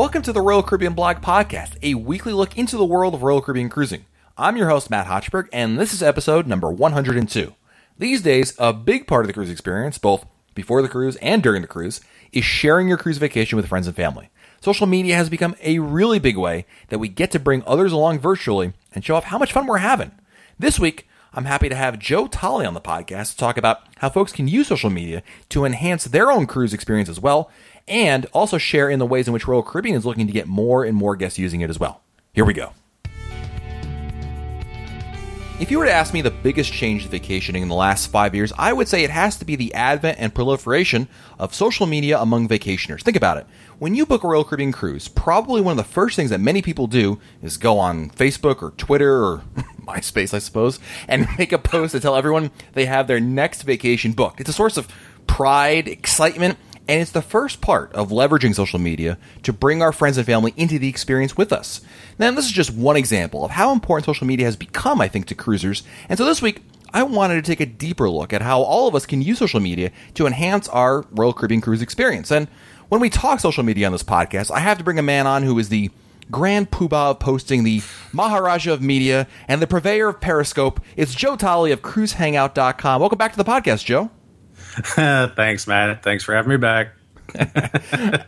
Welcome to the Royal Caribbean Blog Podcast, a weekly look into the world of Royal Caribbean cruising. I'm your host, Matt Hochberg, and this is episode number 102. These days, a big part of the cruise experience, both before the cruise and during the cruise, is sharing your cruise vacation with friends and family. Social media has become a really big way that we get to bring others along virtually and show off how much fun we're having. This week, I'm happy to have Joe Tolley on the podcast to talk about how folks can use social media to enhance their own cruise experience as well, and also share in the ways in which Royal Caribbean is looking to get more and more guests using it as well. Here we go. If you were to ask me the biggest change to vacationing in the last five years, I would say it has to be the advent and proliferation of social media among vacationers. Think about it. When you book a Royal Caribbean cruise, probably one of the first things that many people do is go on Facebook or Twitter or MySpace, I suppose, and make a post to tell everyone they have their next vacation booked. It's a source of pride, excitement, and it's the first part of leveraging social media to bring our friends and family into the experience with us. Now, this is just one example of how important social media has become, I think, to cruisers. And so this week, I wanted to take a deeper look at how all of us can use social media to enhance our Royal Caribbean cruise experience. And when we talk social media on this podcast, I have to bring a man on who is the grand poobah of posting, the Maharaja of media, and the purveyor of Periscope. It's Joe Tolley of CruiseHangout.com. Welcome back to the podcast, Joe. Thanks, Matt. Thanks for having me back.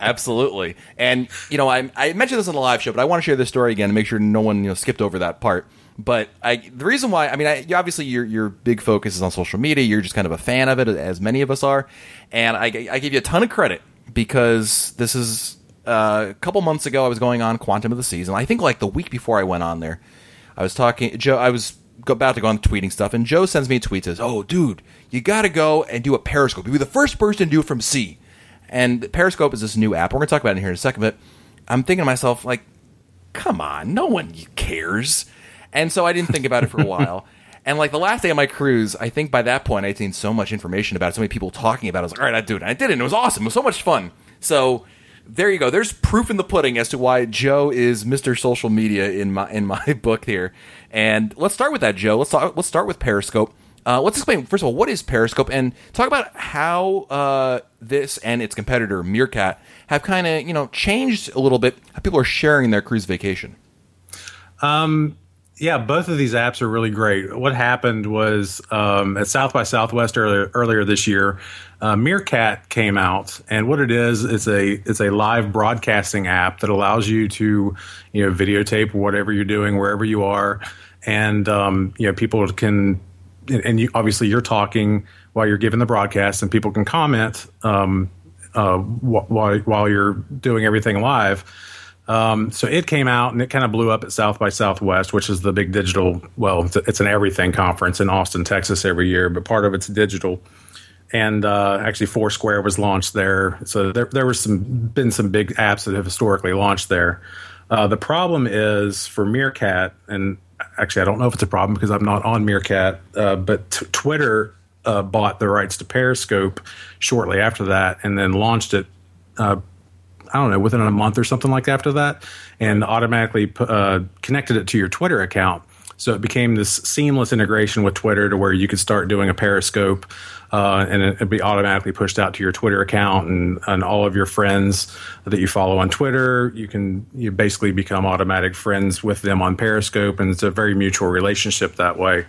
Absolutely. And, you know, I, I mentioned this on the live show, but I want to share this story again to make sure no one you know, skipped over that part. But I, the reason why, I mean, I, obviously your your big focus is on social media. You're just kind of a fan of it, as many of us are. And I, I give you a ton of credit because this is uh, a couple months ago. I was going on Quantum of the Seas, and I think like the week before I went on there, I was talking. Joe, I was about to go on tweeting stuff, and Joe sends me a tweet says, "Oh, dude, you got to go and do a Periscope. You'll be the first person to do it from sea." And Periscope is this new app. We're going to talk about it in here in a second, but I'm thinking to myself, like, come on, no one cares. And so I didn't think about it for a while. And like the last day of my cruise, I think by that point I'd seen so much information about it, so many people talking about it. I was like, all right, I do it. And I did it. And it was awesome. It was so much fun. So there you go. There's proof in the pudding as to why Joe is Mr. Social Media in my in my book here. And let's start with that, Joe. Let's talk, let's start with Periscope. Uh, let's explain first of all what is Periscope and talk about how uh, this and its competitor Meerkat have kind of you know changed a little bit how people are sharing their cruise vacation. Um, yeah, both of these apps are really great. What happened was um, at South by Southwest earlier, earlier this year, uh, Meerkat came out, and what it is is a it's a live broadcasting app that allows you to you know videotape whatever you're doing wherever you are, and um, you know people can and you, obviously you're talking while you're giving the broadcast, and people can comment um, uh, wh- while while you're doing everything live. Um, so it came out and it kind of blew up at South by Southwest, which is the big digital. Well, it's, it's an everything conference in Austin, Texas, every year, but part of it's digital. And uh, actually, Foursquare was launched there. So there, there was some been some big apps that have historically launched there. Uh, the problem is for Meerkat, and actually, I don't know if it's a problem because I'm not on Meerkat, uh, but t- Twitter uh, bought the rights to Periscope shortly after that, and then launched it. I don't know within a month or something like that after that, and automatically uh, connected it to your Twitter account. So it became this seamless integration with Twitter to where you could start doing a Periscope, uh, and it, would be automatically pushed out to your Twitter account and, and all of your friends that you follow on Twitter. You can you basically become automatic friends with them on Periscope, and it's a very mutual relationship that way.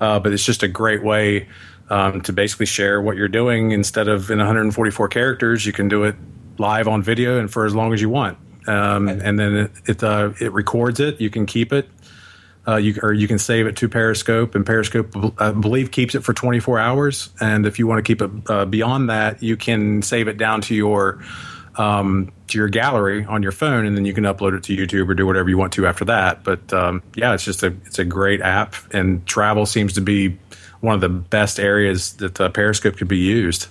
Uh, but it's just a great way um, to basically share what you're doing instead of in 144 characters. You can do it live on video and for as long as you want. Um, and then it it, uh, it, records it. You can keep it, uh, you or you can save it to Periscope, and Periscope I believe keeps it for 24 hours. And if you want to keep it uh, beyond that, you can save it down to your um, to your gallery on your phone, and then you can upload it to YouTube or do whatever you want to after that. But um, yeah, it's just a it's a great app, and travel seems to be one of the best areas that uh, Periscope could be used.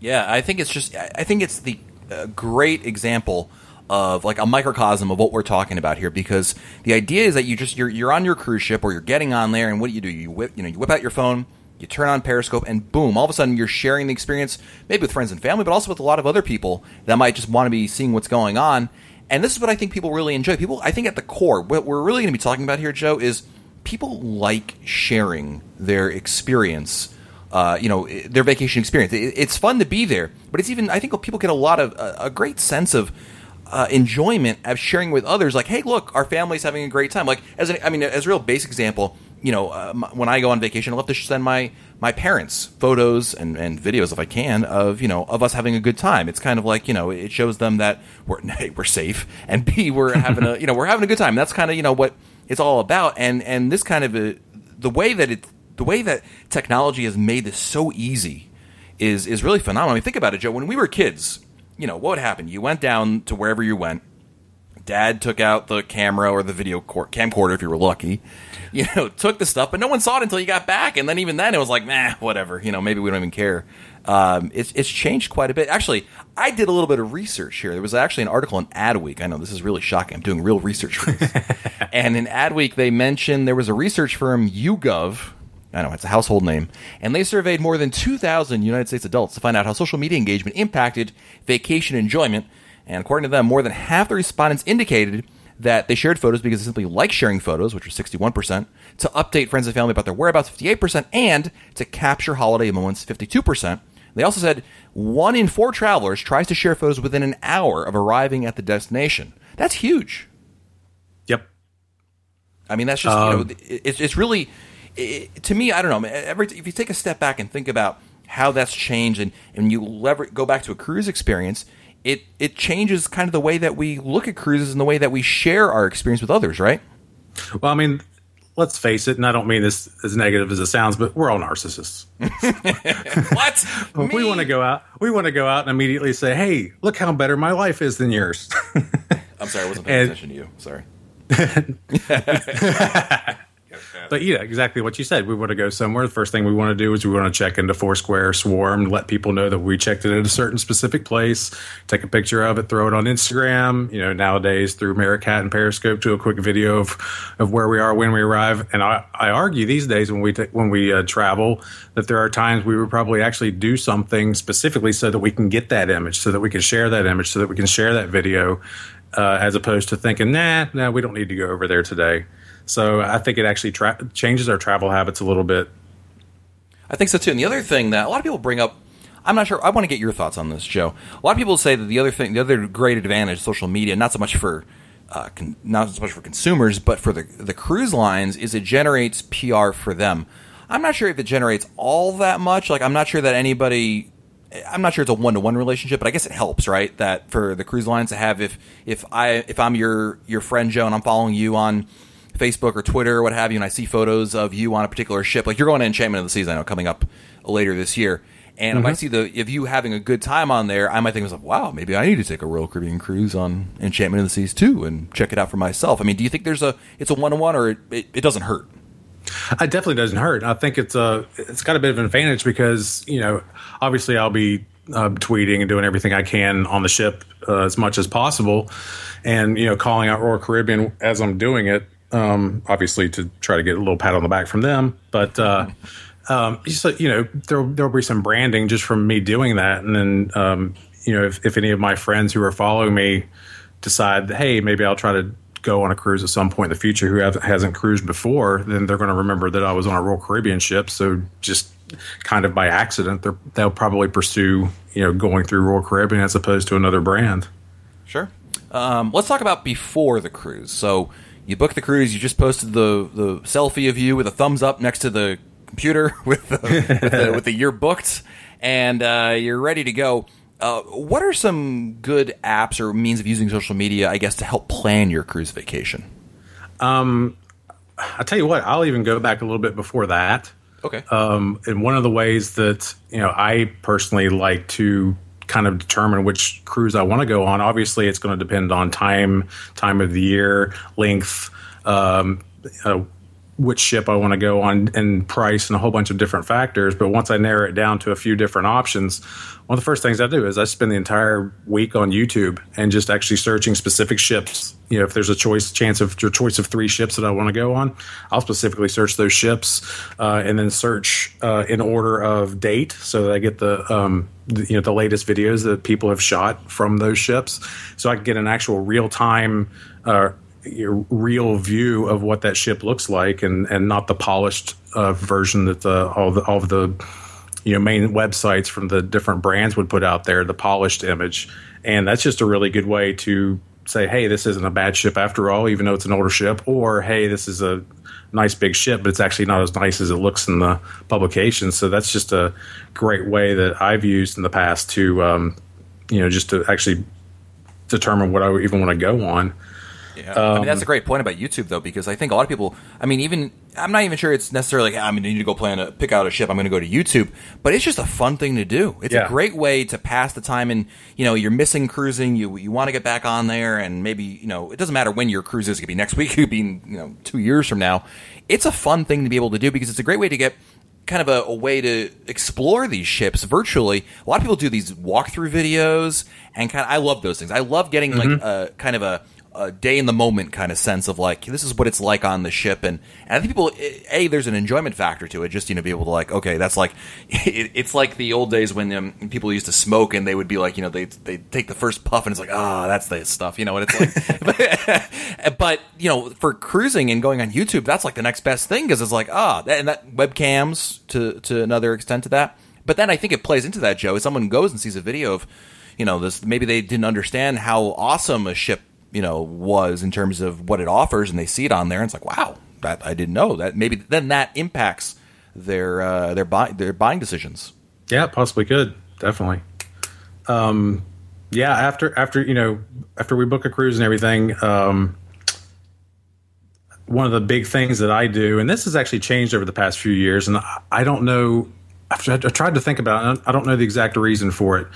Yeah, I think it's just I think it's the a great example of like a microcosm of what we're talking about here because the idea is that you just you're you're on your cruise ship or you're getting on there and what do you do? You whip you know you whip out your phone you turn on periscope and boom all of a sudden you're sharing the experience maybe with friends and family but also with a lot of other people that might just want to be seeing what's going on. And this is what I think people really enjoy. People I think at the core what we're really going to be talking about here Joe is people like sharing their experience uh, you know their vacation experience. It, it's fun to be there, but it's even I think people get a lot of a great sense of uh, enjoyment of sharing with others. Like, hey, look, our family's having a great time. Like, as an, I mean, as a real basic example, you know, uh, when I go on vacation, I love to send my my parents photos and, and videos if I can of you know of us having a good time. It's kind of like you know it shows them that we're a we're safe and b we're having a you know we're having a good time. That's kind of you know what it's all about. And and this kind of a, the way that it the way that technology has made this so easy is is really phenomenal. I mean, think about it, Joe. When we were kids, you know what would happen? You went down to wherever you went. Dad took out the camera or the video cor- camcorder if you were lucky. You know, took the stuff, but no one saw it until you got back, and then even then it was like, nah, whatever. You know, maybe we don't even care. Um, it's it's changed quite a bit. Actually, I did a little bit of research here. There was actually an article in Adweek. I know this is really shocking. I'm doing real research for this. and in Adweek, they mentioned there was a research firm, YouGov. I know it's a household name, and they surveyed more than 2,000 United States adults to find out how social media engagement impacted vacation enjoyment. And according to them, more than half the respondents indicated that they shared photos because they simply like sharing photos, which was 61%, to update friends and family about their whereabouts, 58%, and to capture holiday moments, 52%. They also said one in four travelers tries to share photos within an hour of arriving at the destination. That's huge. Yep. I mean, that's just, um, you know, it's, it's really, it, to me, I don't know. Every, if you take a step back and think about how that's changed and, and you lever- go back to a cruise experience, it it changes kind of the way that we look at cruises and the way that we share our experience with others, right? Well, I mean, let's face it, and I don't mean this as negative as it sounds, but we're all narcissists. what? we want to go out. We want to go out and immediately say, "Hey, look how better my life is than yours." I'm sorry, I wasn't paying and, attention to you. Sorry. But yeah, exactly what you said. We want to go somewhere. The first thing we want to do is we want to check into Foursquare Swarm, let people know that we checked it at a certain specific place, take a picture of it, throw it on Instagram. You know, nowadays through Meerkat and Periscope, do a quick video of of where we are when we arrive. And I, I argue these days when we t- when we uh, travel that there are times we would probably actually do something specifically so that we can get that image, so that we can share that image, so that we can share that video, uh, as opposed to thinking, nah, nah, we don't need to go over there today. So I think it actually tra- changes our travel habits a little bit. I think so too. And the other thing that a lot of people bring up, I'm not sure. I want to get your thoughts on this, Joe. A lot of people say that the other thing, the other great advantage of social media, not so much for uh, con- not so much for consumers, but for the the cruise lines, is it generates PR for them. I'm not sure if it generates all that much. Like I'm not sure that anybody. I'm not sure it's a one to one relationship, but I guess it helps, right? That for the cruise lines to have if if I if I'm your your friend Joe and I'm following you on Facebook or Twitter or what have you, and I see photos of you on a particular ship, like you're going to Enchantment of the Seas, I know, coming up later this year. And mm-hmm. if I mm-hmm. see the if you having a good time on there, I might think myself, wow, maybe I need to take a Royal Caribbean cruise on Enchantment of the Seas too and check it out for myself. I mean, do you think there's a it's a one on one or it, it, it doesn't hurt? It definitely doesn't hurt. I think it's a it's got a bit of an advantage because you know obviously I'll be uh, tweeting and doing everything I can on the ship uh, as much as possible, and you know calling out Royal Caribbean as I'm doing it um, obviously to try to get a little pat on the back from them. But uh, um, so, you know, there there'll be some branding just from me doing that, and then um, you know, if, if any of my friends who are following me decide, hey, maybe I'll try to go on a cruise at some point in the future who hasn't cruised before, then they're going to remember that I was on a Royal Caribbean ship. So just kind of by accident, they'll probably pursue you know going through Royal Caribbean as opposed to another brand. Sure. Um, let's talk about before the cruise. So you book the cruise. You just posted the the selfie of you with a thumbs up next to the computer with the, with, the with the year booked, and uh, you're ready to go. Uh, what are some good apps or means of using social media, I guess, to help plan your cruise vacation? Um, I'll tell you what, I'll even go back a little bit before that. Okay. Um, and one of the ways that, you know, I personally like to kind of determine which cruise I want to go on. Obviously, it's going to depend on time, time of the year, length, um, uh, which ship I want to go on, and price, and a whole bunch of different factors. But once I narrow it down to a few different options, one of the first things I do is I spend the entire week on YouTube and just actually searching specific ships. You know, if there's a choice chance of your choice of three ships that I want to go on, I'll specifically search those ships uh, and then search uh, in order of date so that I get the um, you know the latest videos that people have shot from those ships, so I can get an actual real time. Uh, real view of what that ship looks like and and not the polished uh, version that the all the all of the you know main websites from the different brands would put out there, the polished image, and that's just a really good way to say, hey, this isn't a bad ship after all, even though it's an older ship, or hey, this is a nice big ship, but it's actually not as nice as it looks in the publication. So that's just a great way that I've used in the past to, um, you know, just to actually determine what I even want to go on. Yeah. Um, I mean, that's a great point about YouTube, though, because I think a lot of people. I mean, even I'm not even sure it's necessarily. Like, I mean, I need to go plan a pick out a ship. I'm going to go to YouTube, but it's just a fun thing to do. It's yeah. a great way to pass the time. And you know, you're missing cruising. You you want to get back on there, and maybe you know, it doesn't matter when your cruise is. It could be next week. It could be you know two years from now. It's a fun thing to be able to do because it's a great way to get kind of a, a, way to explore these ships virtually. A lot of people do these walkthrough videos, and kind of I love those things. I love getting mm-hmm. like a kind of a a day in the moment kind of sense of like this is what it's like on the ship. And, and I think people a there's an enjoyment factor to it just you know be able to like okay that's like it, it's like the old days when um, people used to smoke and they would be like you know they they take the first puff and it's like ah oh, that's the stuff you know what it's like but you know for cruising and going on YouTube that's like the next best thing because it's like ah oh, and that webcams to to another extent to that. But then I think it plays into that Joe if someone goes and sees a video of you know this maybe they didn't understand how awesome a ship you know was in terms of what it offers, and they see it on there, and it's like, wow, that I didn't know that. Maybe then that impacts their uh, their buy their buying decisions. Yeah, possibly could definitely. Um, yeah, after after you know after we book a cruise and everything, um, one of the big things that I do, and this has actually changed over the past few years, and I, I don't know. I've, I've tried to think about it. I don't know the exact reason for it,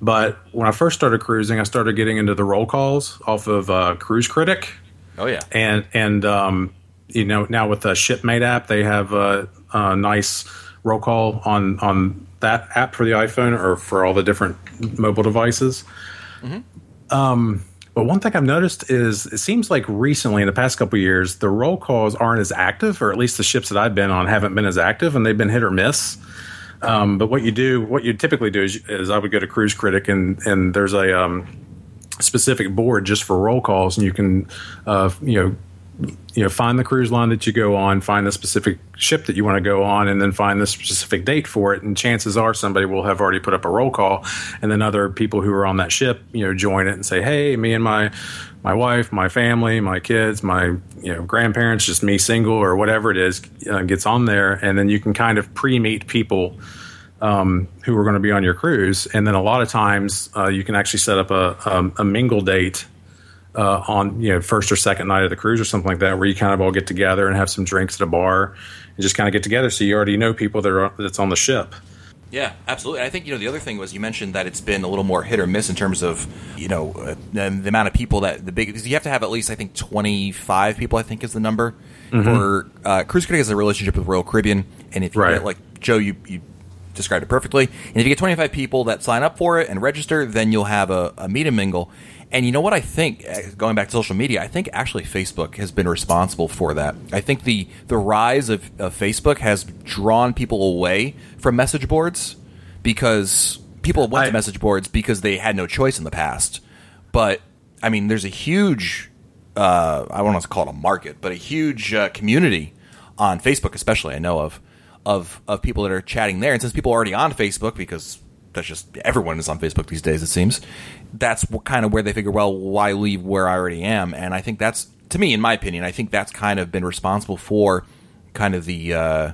but when I first started cruising, I started getting into the roll calls off of uh, Cruise Critic. Oh yeah, and and um, you know now with the Shipmate app, they have a, a nice roll call on on that app for the iPhone or for all the different mobile devices. Mm-hmm. Um, but one thing I've noticed is it seems like recently in the past couple years the roll calls aren't as active, or at least the ships that I've been on haven't been as active, and they've been hit or miss. Um, but what you do, what you typically do is, is I would go to Cruise Critic and and there's a um, specific board just for roll calls, and you can uh, you know you know find the cruise line that you go on find the specific ship that you want to go on and then find the specific date for it. And chances are somebody will have already put up a roll call and then other people who are on that ship you know join it and say hey me and my my wife my family my kids my you know grandparents just me single or whatever it is uh, gets on there and then you can kind of pre-meet people um, who are going to be on your cruise and then a lot of times uh, you can actually set up a, a, a mingle date uh, on you know first or second night of the cruise or something like that, where you kind of all get together and have some drinks at a bar and just kind of get together, so you already know people that are that's on the ship. Yeah, absolutely. I think you know the other thing was you mentioned that it's been a little more hit or miss in terms of you know uh, the amount of people that the big because you have to have at least I think twenty five people I think is the number mm-hmm. for uh, Cruise Critic has a relationship with Royal Caribbean, and if you right. get like Joe, you you described it perfectly. And if you get 25 people that sign up for it and register, then you'll have a, a meet and mingle. And you know what I think, uh, going back to social media, I think actually Facebook has been responsible for that. I think the the rise of, of Facebook has drawn people away from message boards because people went I, to message boards because they had no choice in the past. But I mean, there's a huge, uh, I don't want to call it a market, but a huge uh, community on Facebook, especially I know of, of of people that are chatting there. And since people are already on Facebook because that's just everyone is on Facebook these days. It seems that's kind of where they figure, well, why leave where I already am? And I think that's to me, in my opinion, I think that's kind of been responsible for kind of the uh,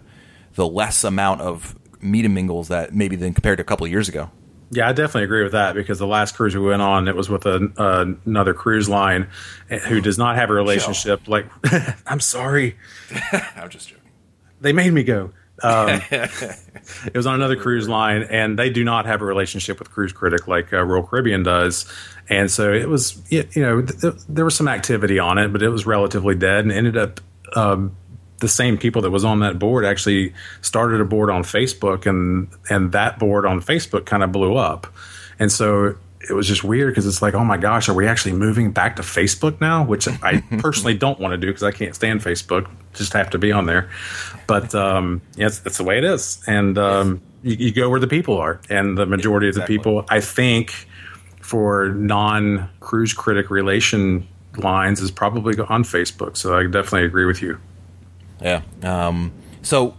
the less amount of meet and mingles that maybe than compared to a couple of years ago. Yeah, I definitely agree with that because the last cruise we went on, it was with a, uh, another cruise line who does not have a relationship. Like, I'm sorry, I'm just joking. They made me go. Um, it was on another cruise line, and they do not have a relationship with Cruise Critic like uh, Royal Caribbean does. And so it was, you know, th- there was some activity on it, but it was relatively dead, and ended up. Um, the same people that was on that board actually started a board on Facebook, and and that board on Facebook kind of blew up, and so it was just weird because it's like, oh my gosh, are we actually moving back to Facebook now? Which I personally don't want to do because I can't stand Facebook. Just have to be on there. But um, yeah, that's the way it is. And um, you, you, go where the people are. And the majority exactly. of the people, I think, for non cruise critic relation lines is probably on Facebook. So I definitely agree with you. Yeah. Um, so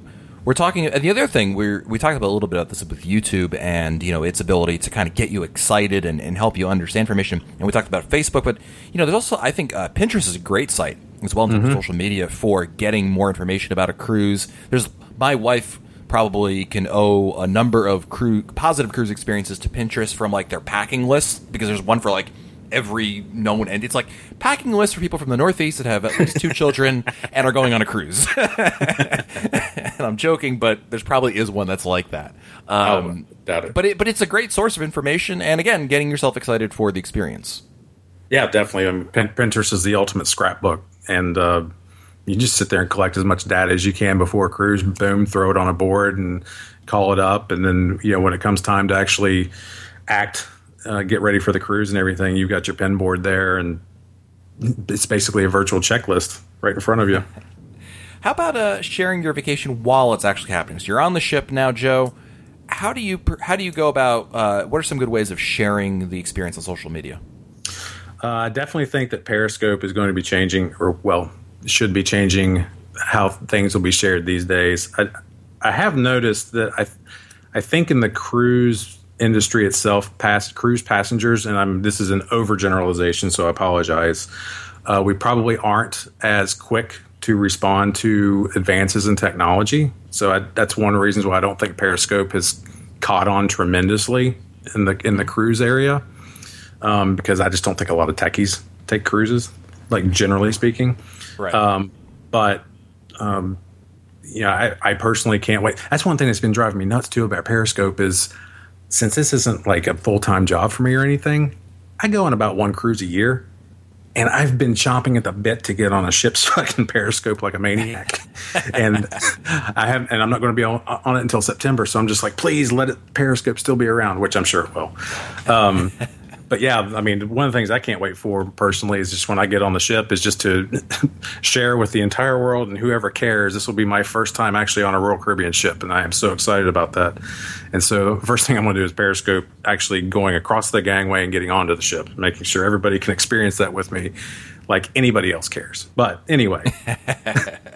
We're talking, and the other thing we we talked about a little bit about this with YouTube and you know its ability to kind of get you excited and, and help you understand information. And we talked about Facebook, but you know, there's also I think uh, Pinterest is a great site as well in terms of social media for getting more information about a cruise. There's my wife probably can owe a number of cruise positive cruise experiences to Pinterest from like their packing lists because there's one for like every known and it's like packing a list for people from the northeast that have at least two children and are going on a cruise. And i'm joking but there's probably is one that's like that. Um, oh, doubt it. but it but it's a great source of information and again getting yourself excited for the experience. Yeah definitely. I mean, pinterest is the ultimate scrapbook and uh, you just sit there and collect as much data as you can before a cruise boom throw it on a board and call it up and then you know when it comes time to actually act uh, get ready for the cruise and everything, you've got your pen board there, and it's basically a virtual checklist right in front of you. How about uh, sharing your vacation while it's actually happening? So you're on the ship now, Joe. How do you how do you go about? Uh, what are some good ways of sharing the experience on social media? Uh, I definitely think that Periscope is going to be changing, or well, should be changing how things will be shared these days. I, I have noticed that I, I think in the cruise industry itself, past cruise passengers, and I'm this is an overgeneralization, so I apologize. Uh, we probably aren't as quick to respond to advances in technology. So I, that's one of the reasons why I don't think Periscope has caught on tremendously in the in the cruise area, um, because I just don't think a lot of techies take cruises, like generally speaking. Right. Um, but um, you know, I, I personally can't wait. That's one thing that's been driving me nuts too about Periscope is since this isn't like a full time job for me or anything, I go on about one cruise a year. And I've been chomping at the bit to get on a ship so I can periscope like a maniac. and I have, and I'm not going to be on, on, it until September. So I'm just like, please let it periscope still be around, which I'm sure it will. Um, but yeah, I mean, one of the things I can't wait for personally is just when I get on the ship is just to share with the entire world and whoever cares. This will be my first time actually on a Royal Caribbean ship, and I am so excited about that. And so, first thing I'm going to do is Periscope actually going across the gangway and getting onto the ship, making sure everybody can experience that with me like anybody else cares. But anyway,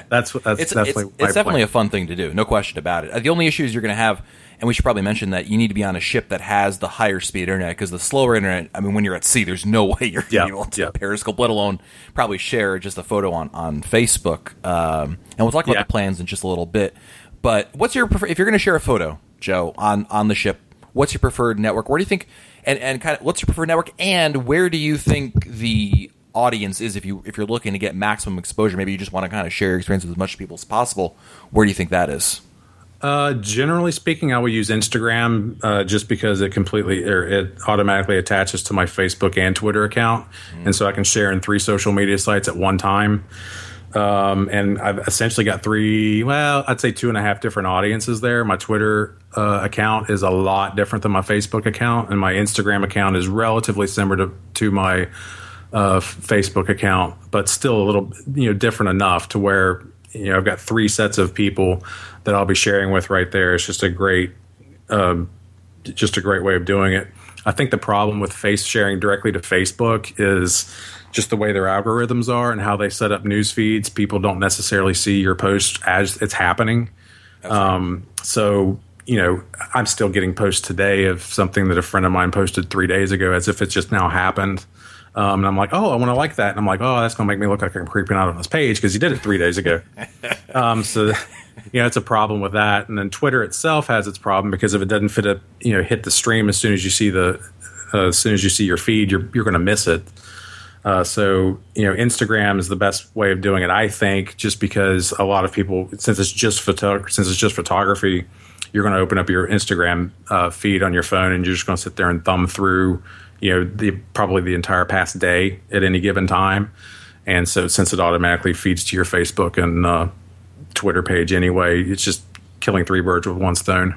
that's that's it's, definitely it's, it's definitely a fun thing to do, no question about it. The only issue is you're going to have and we should probably mention that you need to be on a ship that has the higher speed internet because the slower internet. I mean, when you're at sea, there's no way you're yeah, able to yeah. Periscope, let alone probably share just a photo on on Facebook. Um, and we'll talk about yeah. the plans in just a little bit. But what's your prefer- if you're going to share a photo, Joe, on on the ship? What's your preferred network? Where do you think? And and kind of what's your preferred network? And where do you think the audience is if you if you're looking to get maximum exposure? Maybe you just want to kind of share your experience with as much people as possible. Where do you think that is? Uh, generally speaking, I will use Instagram uh, just because it completely or it automatically attaches to my Facebook and Twitter account, mm. and so I can share in three social media sites at one time. Um, and I've essentially got three, well, I'd say two and a half different audiences there. My Twitter uh, account is a lot different than my Facebook account, and my Instagram account is relatively similar to, to my uh, Facebook account, but still a little, you know, different enough to where you know I've got three sets of people that I'll be sharing with right there. It's just a great, um, just a great way of doing it. I think the problem with face sharing directly to Facebook is just the way their algorithms are and how they set up news feeds. People don't necessarily see your post as it's happening. Um, so you know, I'm still getting posts today of something that a friend of mine posted three days ago, as if it's just now happened. Um, and I'm like, oh, I want to like that. And I'm like, oh, that's going to make me look like I'm creeping out on this page because he did it three days ago. um, so, you know, it's a problem with that. And then Twitter itself has its problem because if it doesn't fit a, you know, hit the stream as soon as you see the, uh, as soon as you see your feed, you're you're going to miss it. Uh, so you know, Instagram is the best way of doing it, I think, just because a lot of people, since it's just photo, since it's just photography, you're going to open up your Instagram uh, feed on your phone and you're just going to sit there and thumb through you know the probably the entire past day at any given time and so since it automatically feeds to your facebook and uh, twitter page anyway it's just killing three birds with one stone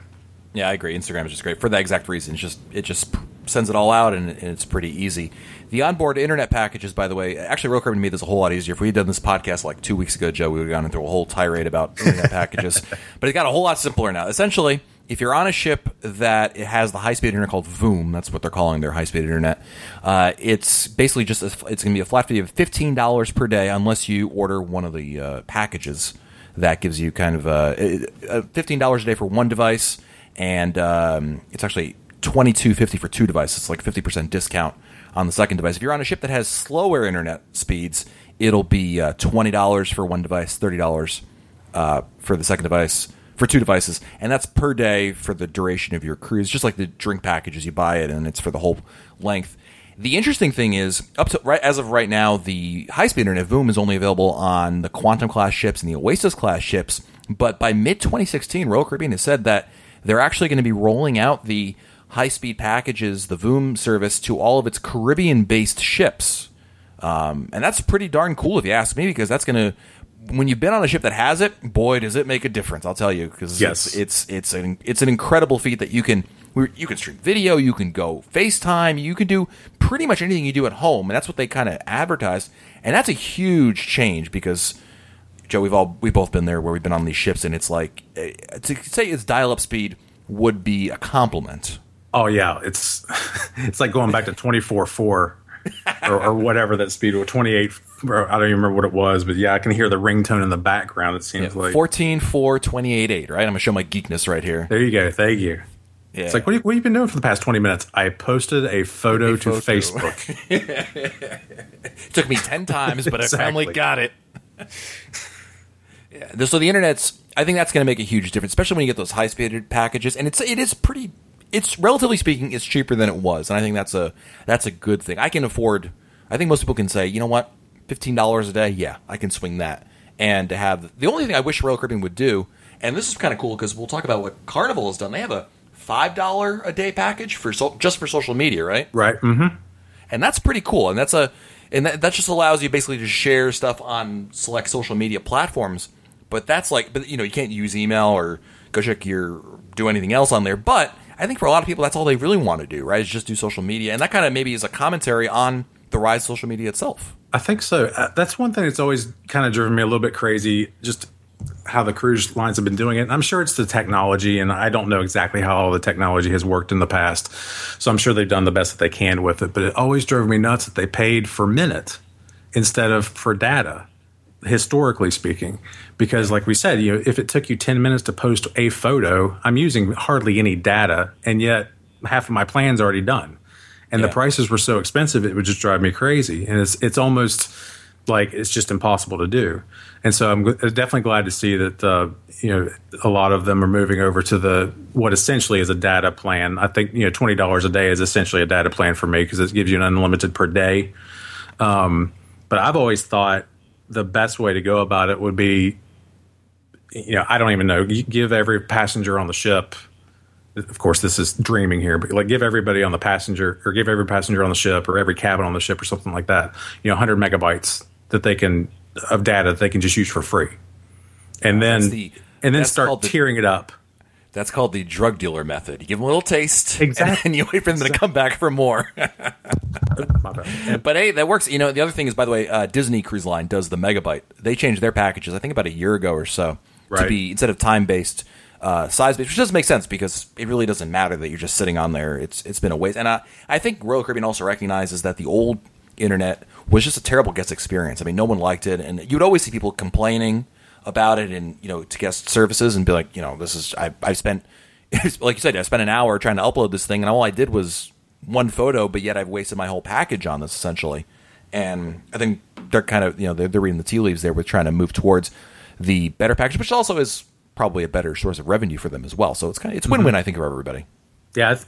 yeah i agree instagram is just great for that exact reason it's just it just sends it all out and, and it's pretty easy the onboard internet packages, by the way, actually, Caribbean made this a whole lot easier. If we had done this podcast like two weeks ago, Joe, we would have gone through a whole tirade about internet packages. But it got a whole lot simpler now. Essentially, if you're on a ship that has the high speed internet called Voom, that's what they're calling their high speed internet. Uh, it's basically just a, it's going to be a flat fee of fifteen dollars per day unless you order one of the uh, packages that gives you kind of a, fifteen dollars a day for one device, and um, it's actually twenty two fifty for two devices. It's like fifty percent discount on the second device. If you're on a ship that has slower internet speeds, it'll be uh, twenty dollars for one device, thirty dollars uh, for the second device for two devices, and that's per day for the duration of your cruise. Just like the drink packages, you buy it and it's for the whole length. The interesting thing is, up to right as of right now, the high-speed internet Voom is only available on the Quantum class ships and the Oasis class ships. But by mid 2016, Royal Caribbean has said that they're actually going to be rolling out the high-speed packages, the Voom service, to all of its Caribbean-based ships. Um, and that's pretty darn cool if you ask me, because that's going to when you've been on a ship that has it, boy, does it make a difference! I'll tell you because Yes. it's, it's it's an it's an incredible feat that you can you can stream video, you can go FaceTime, you can do pretty much anything you do at home, and that's what they kind of advertised, and that's a huge change because Joe, we've all we've both been there where we've been on these ships, and it's like eh, to say it's dial up speed would be a compliment. Oh yeah, it's it's like going back to twenty four four or, or whatever that speed was twenty eight. I don't even remember what it was, but yeah, I can hear the ringtone in the background. It seems like 14 4 28 8, right? I'm gonna show my geekness right here. there you go. Thank you. Yeah. It's like what, have you- what have you been doing for the past twenty minutes? I posted a photo A to. Facebook. It took me 10 times, but I finally got it. yeah. So the internet's, I think that's going to make a huge difference, especially when you get those high speed packages. And it's, it is pretty, it's relatively speaking, it's cheaper than it was. And I think that's a, that's a good thing. I can afford, I think most people can say, you know what, $15 a day? Yeah, I can swing that. And to have, the only thing I wish Royal Caribbean would do, and this is kind of cool because we'll talk about what Carnival has done. They have a $5 a day package for so, just for social media, right? right. Mm-hmm. and that's pretty cool. And that's a and that, that just allows you basically to share stuff on select social media platforms. But that's like, but you know, you can't use email or go check your do anything else on there. But I think for a lot of people, that's all they really want to do, right? Is just do social media, and that kind of maybe is a commentary on the rise of social media itself. I think so. Uh, that's one thing that's always kind of driven me a little bit crazy. Just how the cruise lines have been doing it. I'm sure it's the technology, and I don't know exactly how all the technology has worked in the past. So I'm sure they've done the best that they can with it. But it always drove me nuts that they paid for minute instead of for data, historically speaking. Because, like we said, you know, if it took you 10 minutes to post a photo, I'm using hardly any data, and yet half of my plan's already done. And Yeah. the prices were so expensive, it would just drive me crazy. And it's it's almost like it's just impossible to do. And so I'm definitely glad to see that uh, you know a lot of them are moving over to the what essentially is a data plan. I think you know twenty dollars a day is essentially a data plan for me because it gives you an unlimited per day. Um, but I've always thought the best way to go about it would be, you know, I don't even know, give every passenger on the ship. Of course, this is dreaming here, but like give everybody on the passenger or give every passenger on the ship or every cabin on the ship or something like that, you know, 100 megabytes that they can of data that they can just use for free, and then the- and then start the- tearing it up. That's called the drug dealer method. You give them a little taste, Exactly. and you wait for them to come back for more. But hey, that works. You know, the other thing is, by the way, uh, Disney Cruise Line does the megabyte. They changed their packages, I think, about a year ago or so, to be instead of time based, uh, size based, which doesn't make sense because it really doesn't matter that you're just sitting on there. It's it's been a waste, and I I think Royal Caribbean also recognizes that the old internet was just a terrible guest experience. I mean, no one liked it, and you'd always see people complaining about it, and you know, to guest services, and be like, you know, this is I I spent. Like you said, I spent an hour trying to upload this thing, and all I did was one photo, but yet I've wasted my whole package on this essentially. And I think they're kind of you know they're, they're reading the tea leaves there with trying to move towards the better package, which also is probably a better source of revenue for them as well. So it's kind of it's mm-hmm. win win I think for everybody. Yeah,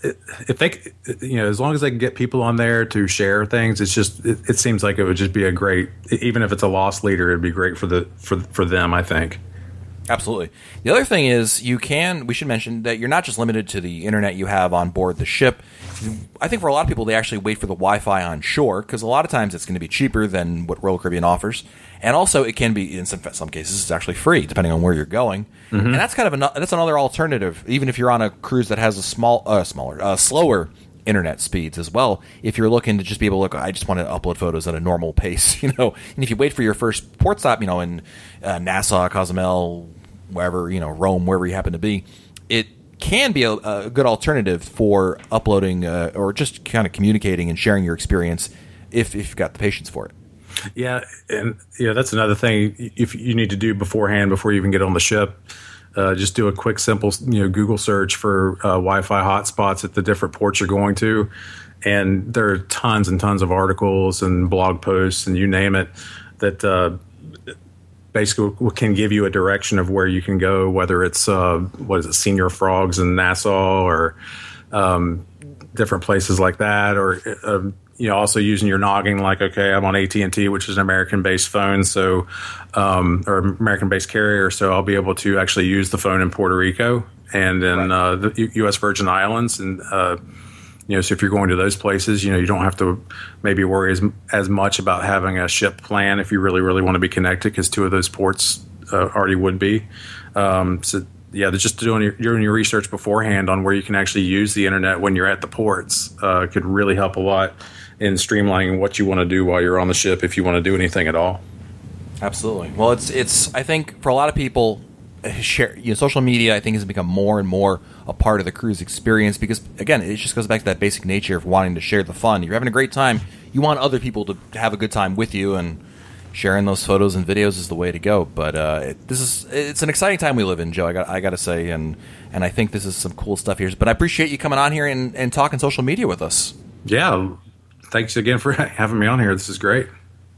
if, they, you know, as long as they can get people on there to share things, it's just it, it seems like it would just be a great, even if it's a lost leader, it'd be great for the for for them. I think. Absolutely. The other thing is you can we should mention that you're not just limited to the internet you have on board the ship. I think for a lot of people they actually wait for the Wi-Fi on shore because a lot of times it's going to be cheaper than what Royal Caribbean offers, and also it can be in some some cases it's actually free depending on where you're going, and that's kind of an, that's another alternative. Even if you're on a cruise that has a small uh, smaller uh, slower internet speeds as well. If you're looking to just be able to look, I just want to upload photos at a normal pace, you know. And if you wait for your first port stop, you know, in uh, Nassau, Cozumel, wherever, you know, Rome, wherever you happen to be, it can be a, a good alternative for uploading uh, or just kind of communicating and sharing your experience if, if you've got the patience for it. Yeah, and yeah, that's another thing. If you need to do beforehand before you even get on the ship, uh, just do a quick, simple, you know, Google search for uh, Wi-Fi hotspots at the different ports you're going to, and there are tons and tons of articles and blog posts and you name it that uh, basically can give you a direction of where you can go, whether it's uh, what is it, Señor Frogs in Nassau or um, different places like that, or uh, you know, also using your noggin, like okay, I'm on AT and T, which is an American-based phone, so um, or American-based carrier, so I'll be able to actually use the phone in Puerto Rico and in right. uh, the U- U.S. Virgin Islands, and uh, you know, so if you're going to those places, you know, you don't have to maybe worry as as much about having a ship plan if you really, really want to be connected, because two of those ports uh, already would be. Um, so yeah, just doing your, doing your research beforehand on where you can actually use the internet when you're at the ports uh, could really help a lot in streamlining what you want to do while you're on the ship if you want to do anything at all. Absolutely. Well, it's it's I think for a lot of people, share you know social media I think has become more and more a part of the cruise experience because again it just goes back to that basic nature of wanting to share the fun. You're having a great time. You want other people to have a good time with you and sharing those photos and videos is the way to go. But uh, it, this is it's an exciting time we live in, Joe. I got I got to say, and and I think this is some cool stuff here. But I appreciate you coming on here and, and talking social media with us. Yeah, thanks again for having me on here. This is great.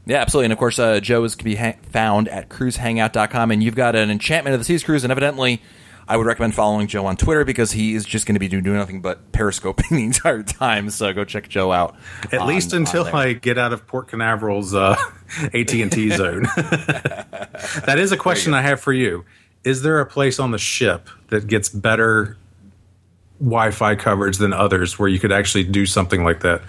Yeah, absolutely. And of course, uh, Joe is can be ha- found at cruisehangout.com. And you've got an Enchantment of the Seas cruise, and evidently, I would recommend following Joe on Twitter because he is just going to be doing, doing nothing but periscoping the entire time. So go check Joe out. At on, least until I get out of Port Canaveral's uh, AT and T zone. that is a question I have for you. Is there a place on the ship that gets better Wi-Fi coverage than others where you could actually do something like that?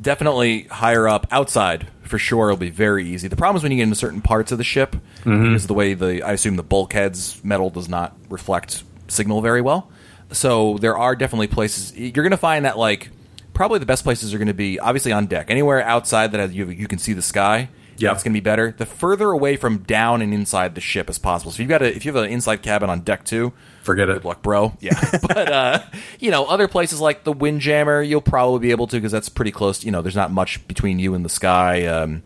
Definitely higher up outside for sure it'll be very easy. The problem is when you get into certain parts of the ship mm-hmm. because the way the i assume the bulkheads metal does not reflect signal very well. So there are definitely places you're going to find that like probably the best places are going to be obviously on deck. Anywhere outside that you, you can see the sky yeah, it's going to be better. The further away from down and inside the ship as possible. So you've got a, if you have an inside cabin on deck two, forget it. Good luck, bro. Yeah, but uh, you know, other places like the Windjammer, you'll probably be able to because that's pretty close. You know, there's not much between you and the sky. Um,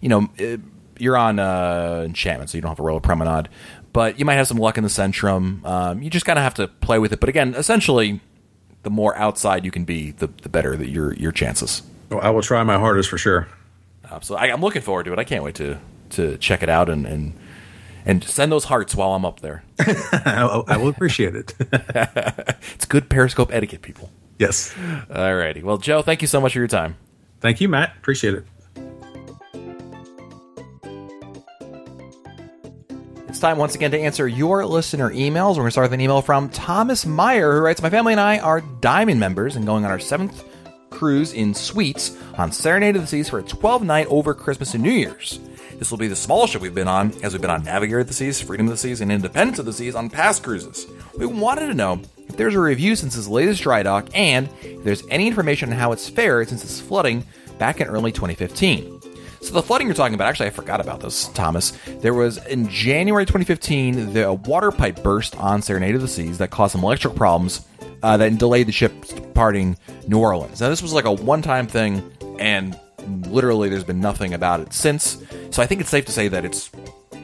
you know, it, you're on uh, enchantment, so you don't have a royal promenade. But you might have some luck in the Centrum. Um, you just kind of have to play with it. But again, essentially, the more outside you can be, the, the better that your your chances. Well, I will try my hardest for sure. Um, so I, am looking forward to it. I can't wait to to check it out and and, and send those hearts while I'm up there. I will appreciate it. it's good Periscope etiquette, people. Yes. All righty. Well, Joe, thank you so much for your time. Thank you, Matt. Appreciate it. It's time once again to answer your listener emails. We're going to start with an email from Thomas Meyer, who writes My family and I are Diamond members and going on our seventh cruise in suites on Serenade of the Seas for a 12 night over Christmas and New Year's. This will be the smallest ship we've been on, as we've been on Navigator of the Seas, Freedom of the Seas, and Independence of the Seas on past cruises. We wanted to know if there's a review since its latest dry dock and if there's any information on how it's fared since its flooding back in early 2015. So the flooding you're talking about, actually, I forgot about this, Thomas. There was in January 2015, the water pipe burst on Serenade of the Seas that caused some electrical problems uh, that delayed the ship departing New Orleans. Now, this was like a one time thing, and literally there's been nothing about it since. So I think it's safe to say that it's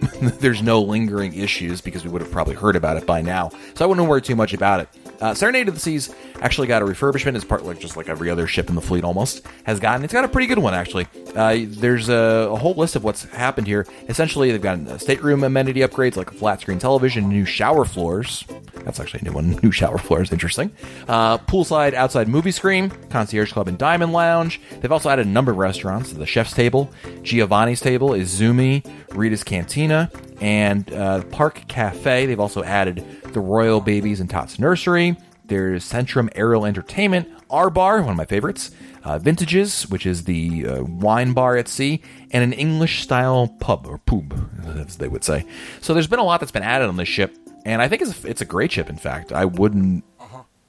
there's no lingering issues because we would have probably heard about it by now. So I wouldn't worry too much about it. Uh, Serenade of the Seas actually got a refurbishment It's part, like just like every other ship in the fleet, almost has gotten. It's got a pretty good one actually. Uh, there's a, a, whole list of what's happened here. Essentially, they've got stateroom amenity upgrades like a flat screen television, new shower floors. That's actually a new one. New shower floor is interesting. Uh, poolside outside movie screen, concierge club and diamond lounge. They've also added a number of restaurants: the chef's table, Giovanni's table, Izumi, Rita's Cantina, and uh, Park Cafe. They've also added the Royal Babies and Tots Nursery. There's Centrum Aerial Entertainment, R Bar, one of my favorites, uh, Vintages, which is the uh, wine bar at sea, and an English style pub, or pub, as they would say. So there's been a lot that's been added on this ship, and I think it's a, it's a great ship, in fact. I wouldn't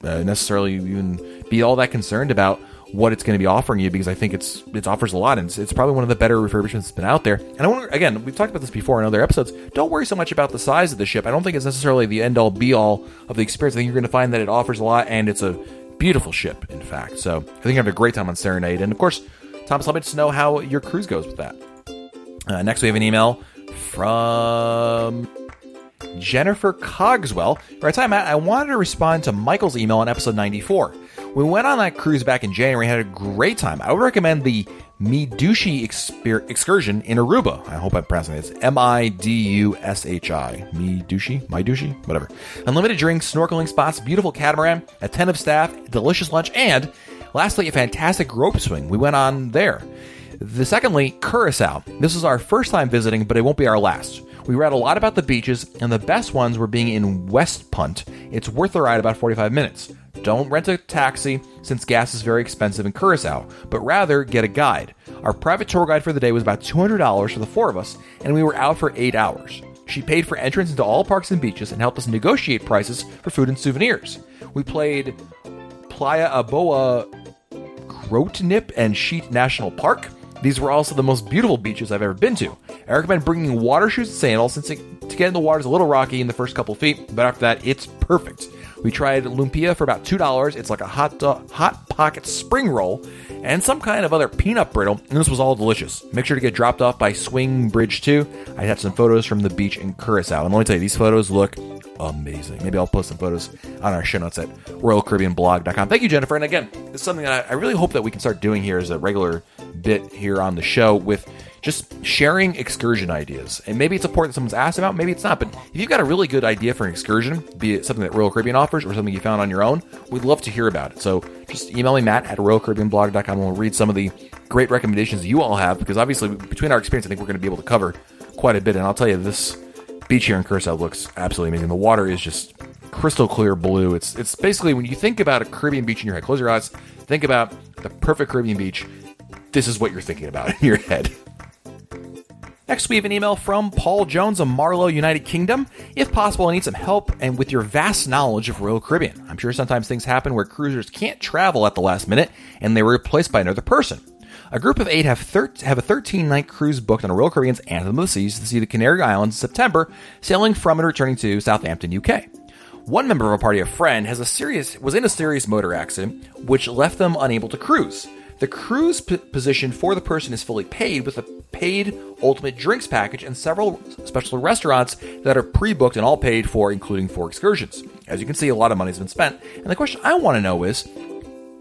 uh, necessarily even be all that concerned about what it's going to be offering you because I think it's it offers a lot and it's, it's, probably one of the better refurbishments that's been out there. And I want again, we've talked about this before in other episodes. Don't worry so much about the size of the ship. I don't think it's necessarily the end all be all of the experience. I think you're going to find that it offers a lot and it's a beautiful ship, in fact. So I think you have a great time on Serenade. And of course, Thomas, let me just know how your cruise goes with that. Uh, next, we have an email from Jennifer Cogswell. Right time, Matt, I wanted to respond to Michael's email on episode 94. We went on that cruise back in January and had a great time. I would recommend the Midushi exper- excursion in Aruba. I hope I'm pronouncing it. It's M I D U S H I. Midushi? Midushi? Whatever. Unlimited drinks, snorkeling spots, beautiful catamaran, attentive staff, delicious lunch, and lastly, a fantastic rope swing. We went on there. The secondly, Curacao. This is our first time visiting, but it won't be our last. We read a lot about the beaches, and the best ones were being in West Punt. It's worth the ride about 45 minutes. Don't rent a taxi since gas is very expensive in Curacao, but rather get a guide. Our private tour guide for the day was about $200 for the four of us, and we were out for eight hours. She paid for entrance into all parks and beaches and helped us negotiate prices for food and souvenirs. We played Playa Aboa Grotnip and Sheet National Park. These were also the most beautiful beaches I've ever been to. I recommend bringing water shoes and sandals since it, to get in the water is a little rocky in the first couple feet, but after that, it's perfect. We tried lumpia for about two dollars. It's like a hot hot pocket spring roll and some kind of other peanut brittle, and this was all delicious. Make sure to get dropped off by Swing Bridge 2. I had some photos from the beach in Curacao, and let me tell you, these photos look amazing. Maybe I'll post some photos on our show notes at RoyalCaribbeanBlog.com. Thank you, Jennifer. And again, it's something that I really hope that we can start doing here as a regular bit here on the show with just sharing excursion ideas. And maybe it's a port that someone's asked about, maybe it's not. But if you've got a really good idea for an excursion, be it something that Royal Caribbean offers or something you found on your own, we'd love to hear about it. So just email me, Matt at RoyalCaribbeanBlog.com, and we'll read some of the great recommendations you all have because obviously, between our experience, I think we're going to be able to cover quite a bit. And I'll tell you, this beach here in Curacao looks absolutely amazing. The water is just crystal clear blue. It's it's basically when you think about a Caribbean beach in your head, close your eyes, think about the perfect Caribbean beach. This is what you're thinking about in your head. Next, we have an email from Paul Jones of Marlow, United Kingdom. If possible, I need some help and with your vast knowledge of Royal Caribbean. I'm sure sometimes things happen where cruisers can't travel at the last minute and they were replaced by another person. A group of eight have, thir- have a 13 night cruise booked on Royal Caribbean's Anthem of the Seas to see the Canary Islands in September, sailing from and returning to Southampton, UK. One member of a party, a friend, has a serious was in a serious motor accident, which left them unable to cruise. The cruise p- position for the person is fully paid with a paid ultimate drinks package and several special restaurants that are pre-booked and all paid for, including four excursions. As you can see, a lot of money has been spent. And the question I want to know is,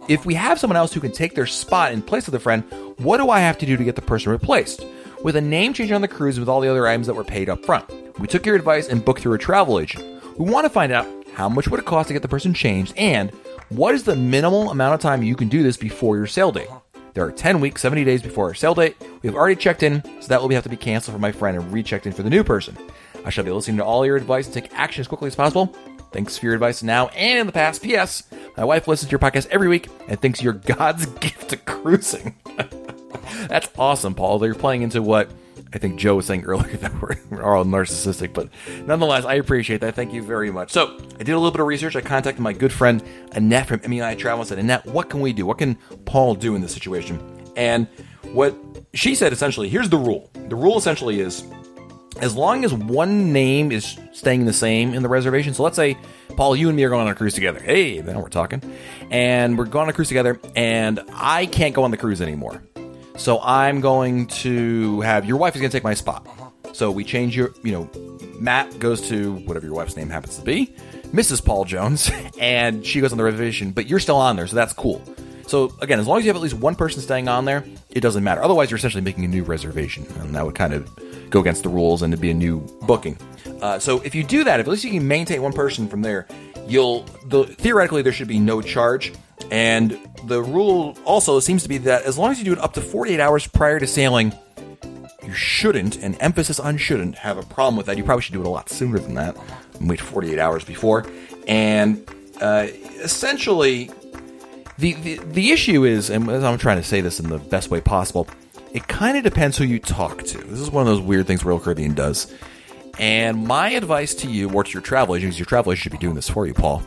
if we have someone else who can take their spot in place of the friend, what do I have to do to get the person replaced? With a name change on the cruise with all the other items that were paid up front. We took your advice and booked through a travel agent. We want to find out how much would it cost to get the person changed and what is the minimal amount of time you can do this before your sail date? Uh-huh. There are 10 weeks, 70 days before our sail date. We have already checked in, so that will have to be canceled for my friend and rechecked in for the new person. I shall be listening to all your advice and take action as quickly as possible. Thanks for your advice now and in the past. P.S. My wife listens to your podcast every week and thinks you're God's gift to cruising. That's awesome, Paul. You're playing into what I think Joe was saying earlier that we're, we're all narcissistic, but nonetheless, I appreciate that. Thank you very much. So, I did a little bit of research. I contacted my good friend Annette from MEI Travel and said, Annette, what can we do? What can Paul do in this situation? And what she said essentially, here's the rule. The rule essentially is as long as one name is staying the same in the reservation. So let's say Paul, you and me are going on a cruise together. Hey, then we're talking, and we're going on a cruise together, and I can't go on the cruise anymore. So I'm going to have your wife is going to take my spot. So we change your, you know, Matt goes to whatever your wife's name happens to be, Mrs. Paul Jones, and she goes on the reservation, but you're still on there, so that's cool. So again, as long as you have at least one person staying on there, it doesn't matter. Otherwise, you're essentially making a new reservation, and that would kind of go against the rules and it'd be a new booking. Uh, so if you do that, if at least you can maintain one person from there, you'll the, theoretically there should be no charge. And the rule also seems to be that as long as you do it up to 48 hours prior to sailing, you shouldn't, and emphasis on shouldn't, have a problem with that. You probably should do it a lot sooner than that, and wait 48 hours before. And uh, essentially, the, the the issue is, and I'm trying to say this in the best way possible, it kind of depends who you talk to. This is one of those weird things Royal Caribbean does. And my advice to you, or to your travel agent, because your travel agent should be doing this for you, Paul,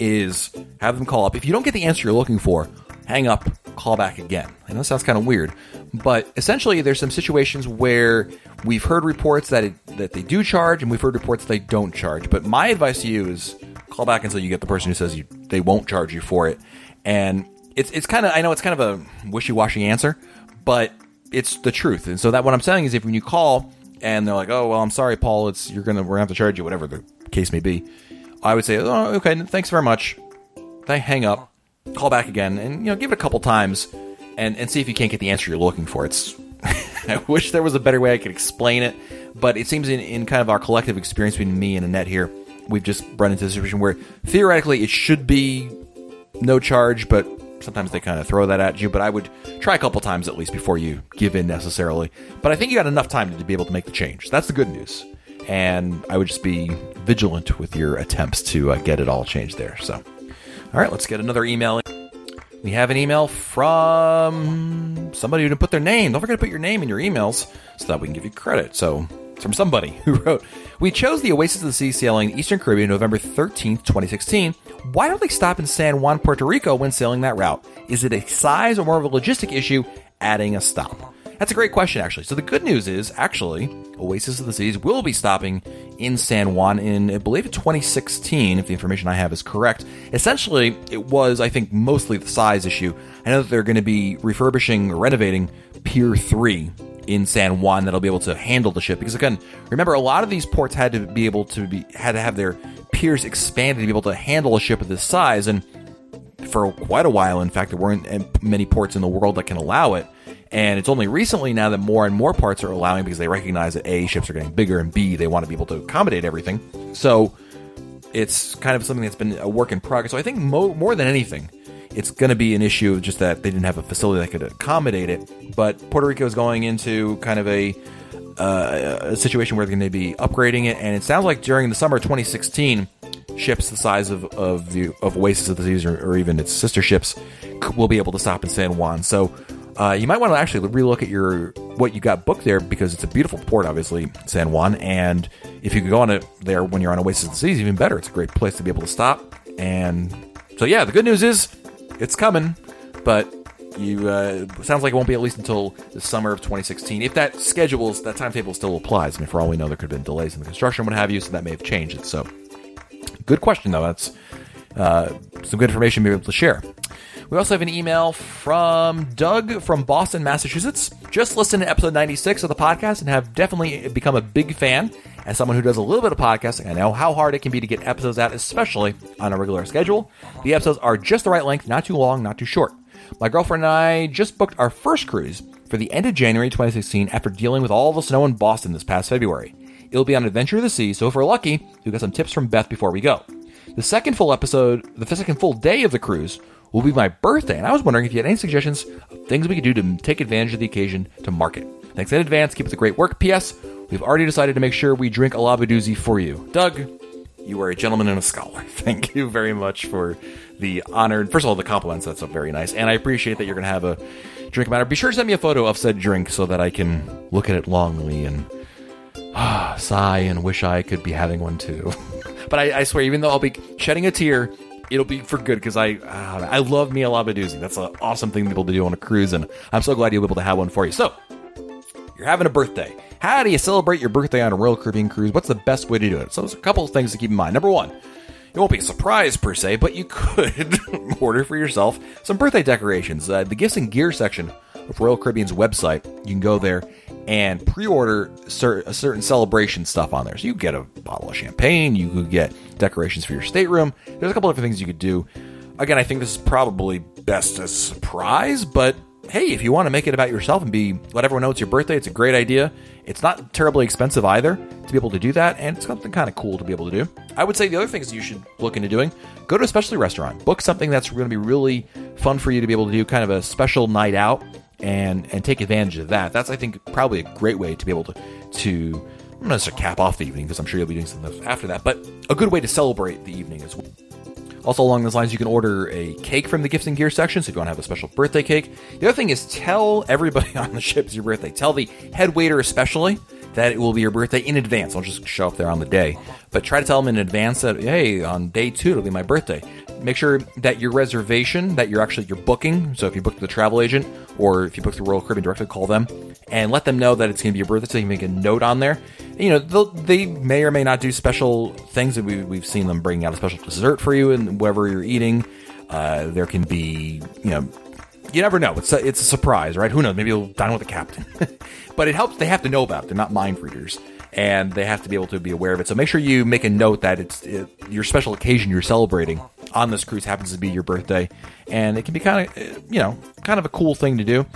is have them call up. If you don't get the answer you're looking for, hang up, call back again. I know it sounds kind of weird, but essentially, there's some situations where we've heard reports that it, that they do charge, and we've heard reports they don't charge. But my advice to you is call back until you get the person who says you, they won't charge you for it. And it's it's kind of I know it's kind of a wishy washy answer, but it's the truth. And so that what I'm saying is if when you call and they're like, "Oh, well, I'm sorry, Paul, it's you're gonna we're gonna have to charge you whatever the case may be," I would say, "Oh, okay, thanks very much." They hang up, call back again, and you know, give it a couple times, and and see if you can't get the answer you're looking for. It's I wish there was a better way I could explain it, but it seems in, in kind of our collective experience between me and Annette here, we've just run into a situation where theoretically it should be no charge, but sometimes they kind of throw that at you. But I would try a couple times at least before you give in necessarily. But I think you got enough time to be able to make the change. That's the good news. And I would just be vigilant with your attempts to uh, get it all changed there. So, all right, let's get another email. We have an email from somebody who didn't put their name. Don't forget to put your name in your emails so that we can give you credit. So, it's from somebody who wrote, We chose the Oasis of the Sea sailing Eastern Caribbean November 13th, 2016. Why don't they stop in San Juan, Puerto Rico when sailing that route? Is it a size or more of a logistic issue adding a stop? That's a great question, actually. So the good news is, actually, Oasis of the Seas will be stopping in San Juan in, I believe, 2016, if the information I have is correct. Essentially, it was, I think, mostly the size issue. I know that they're going to be refurbishing or renovating Pier 3 in San Juan that'll be able to handle the ship. Because again, remember, a lot of these ports had to be able to be had to have their piers expanded to be able to handle a ship of this size, and for quite a while, in fact, there weren't eh, many ports in the world that can allow it. And it's only recently now that more and more parts are allowing because they recognize that A, ships are getting bigger, and B, they want to be able to accommodate everything. So it's kind of something that's been a work in progress. So I think mo- more than anything, it's going to be an issue just that they didn't have a facility that could accommodate it. But Puerto Rico is going into kind of a, uh, a situation where they're going to be upgrading it. And it sounds like during the summer of 2016, ships the size of, of the of Oasis of the Seas or, or even its sister ships will be able to stop in San Juan. So uh, you might want to actually relook at your what you got booked there because it's a beautiful port, obviously San Juan, and if you could go on it there when you're on Oasis of the Seas, even better. It's a great place to be able to stop. And so yeah, the good news is it's coming, but you uh, sounds like it won't be at least until the summer of 2016. If that schedules that timetable still applies, I mean, for all we know, there could have been delays in the construction, what have you, so that may have changed it. So, good question though. That's uh, some good information to be able to share. We also have an email from Doug from Boston, Massachusetts. Just listened to episode 96 of the podcast and have definitely become a big fan. As someone who does a little bit of podcasting, I know how hard it can be to get episodes out, especially on a regular schedule. The episodes are just the right length, not too long, not too short. My girlfriend and I just booked our first cruise for the end of January 2016 after dealing with all the snow in Boston this past February. It'll be on Adventure of the Sea, so if we're lucky, we'll get some tips from Beth before we go. The second full episode, the second full day of the cruise, will be my birthday, and I was wondering if you had any suggestions of things we could do to take advantage of the occasion to market. Thanks in advance. Keep up the great work. P.S. We've already decided to make sure we drink a Labadoozy for you. Doug, you are a gentleman and a scholar. Thank you very much for the honor. First of all, the compliments. That's so very nice. And I appreciate that you're going to have a drink matter. Be sure to send me a photo of said drink so that I can look at it longly and ah, sigh and wish I could be having one too. but I, I, swear, even though I'll be shedding a tear, it'll be for good because I uh, I love me a labadoozy. That's an awesome thing to be able to do on a cruise, and I'm so glad you'll be able to have one for you. So, you're having a birthday. How do you celebrate your birthday on a Royal Caribbean cruise? What's the best way to do it? So, there's a couple of things to keep in mind. Number one, it won't be a surprise per se, but you could order for yourself some birthday decorations. Uh, the gifts and gear section Royal Caribbean's website, you can go there and pre-order cer- certain celebration stuff on there. So you get a bottle of champagne, you could get decorations for your stateroom. There's a couple different things you could do. Again, I think this is probably best as a surprise, but hey, if you want to make it about yourself and be let everyone know it's your birthday, it's a great idea. It's not terribly expensive either to be able to do that, and it's something kind of cool to be able to do. I would say the other things you should look into doing: go to a specialty restaurant, book something that's going to be really fun for you to be able to do, kind of a special night out, and and take advantage of that. That's I think probably a great way to be able to to I'm not to cap off the evening because I'm sure you'll be doing something after that, but a good way to celebrate the evening as well. Also, along those lines, you can order a cake from the gifts and gear section. So if you want to have a special birthday cake, the other thing is tell everybody on the ship your birthday. Tell the head waiter especially that it will be your birthday in advance. I'll just show up there on the day, but try to tell them in advance that hey, on day two it'll be my birthday. Make sure that your reservation, that you're actually you're booking. So if you book the travel agent or if you book the Royal Caribbean directly, call them and let them know that it's going to be your birthday. So you can make a note on there. You know, they may or may not do special things. We, we've seen them bring out a special dessert for you and whatever you're eating. Uh, there can be, you know, you never know. It's a, it's a surprise, right? Who knows? Maybe you'll dine with the captain. but it helps. They have to know about it. They're not mind readers, and they have to be able to be aware of it. So make sure you make a note that it's it, your special occasion you're celebrating on this cruise happens to be your birthday, and it can be kind of eh, you know kind of a cool thing to do.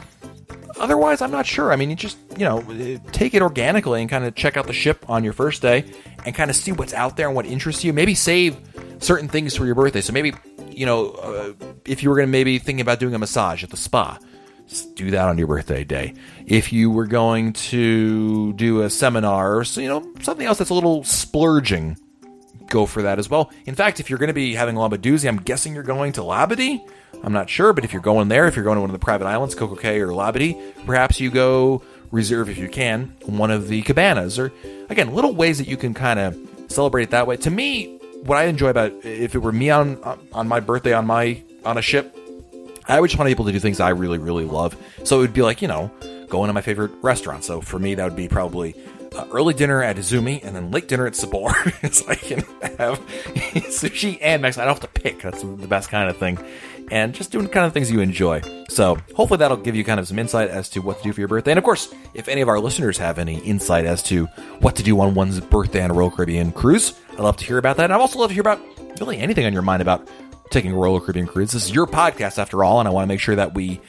Otherwise, I'm not sure. I mean, you just you know eh, take it organically and kind of check out the ship on your first day and kind of see what's out there and what interests you. Maybe save certain things for your birthday. So maybe you know, uh, if you were going to maybe thinking about doing a massage at the spa, do that on your birthday day. If you were going to do a seminar or you know something else that's a little splurging, go for that as well. In fact, if you're going to be having Labadoozy, I'm guessing you're going to Labadee. I'm not sure, but if you're going there, if you're going to one of the private islands, Coco Cay or Labadee, perhaps you go reserve if you can one of the cabanas or again little ways that you can kind of celebrate it that way. To me, what I enjoy about if it were me on on my birthday on my on a ship, I would just want able to do things I really really love. So it would be like you know going to my favorite restaurant. So for me, that would be probably uh, early dinner at Izumi and then late dinner at Sabor. so I can have sushi and Mexican. I don't have to pick. That's the best kind of thing. And just doing kind of things you enjoy. So hopefully that'll give you kind of some insight as to what to do for your birthday. And of course, if any of our listeners have any insight as to what to do on one's birthday on a Royal Caribbean cruise, I'd love to hear about that. And I'd also love to hear about really anything on your mind about taking a Royal Caribbean cruise. This is your podcast after all, and I want to make sure that we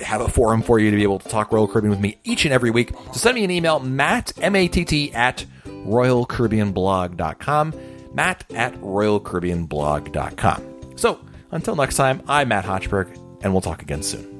have a forum for you to be able to talk Royal Caribbean with me each and every week. So send me an email, Matt, M-A-T-T, at RoyalCaribbeanBlog.com, Matt at RoyalCaribbeanBlog.com. So until next time, I'm Matt Hochberg, and we'll talk again soon.